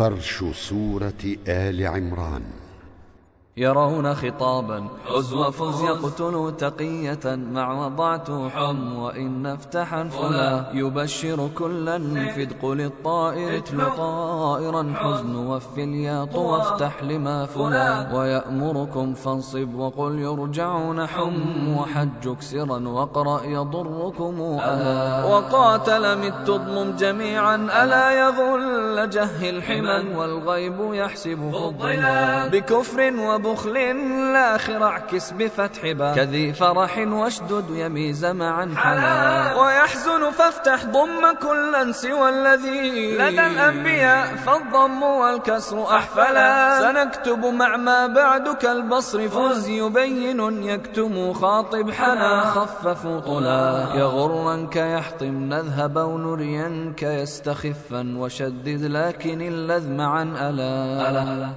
فرش سورة آل عمران. يرون خطابا. عز وفز يقتل تقية مع وضعت حم وإن افتحا فلا يبشر كلا فدق للطائر اتل طائرا حزن. وف الياط وافتح لما فلا. ويأمركم فانصب وقل يرجعون حم. وحج اكسرا واقرأ يضركم ألا وقاتل مت تضمم جميعا. ألا يظل جهل حما والغيب يحسبه الظلا بكفر وب بخل لا خر اعكس بفتح با. كذي فرح واشدد يميز معا حلا. ويحزن فافتح ضم كلا سوى الذي. لدى الأنبياء فالضم والكسر أحفلا. سنكتب مع ما بعد كالبصر فز يبين يكتم خاطب حنا خفف طلا يغرنك يحطم نذهب ونرينك يستخفا. وشدد لكن اللذ معا ألا, ألا.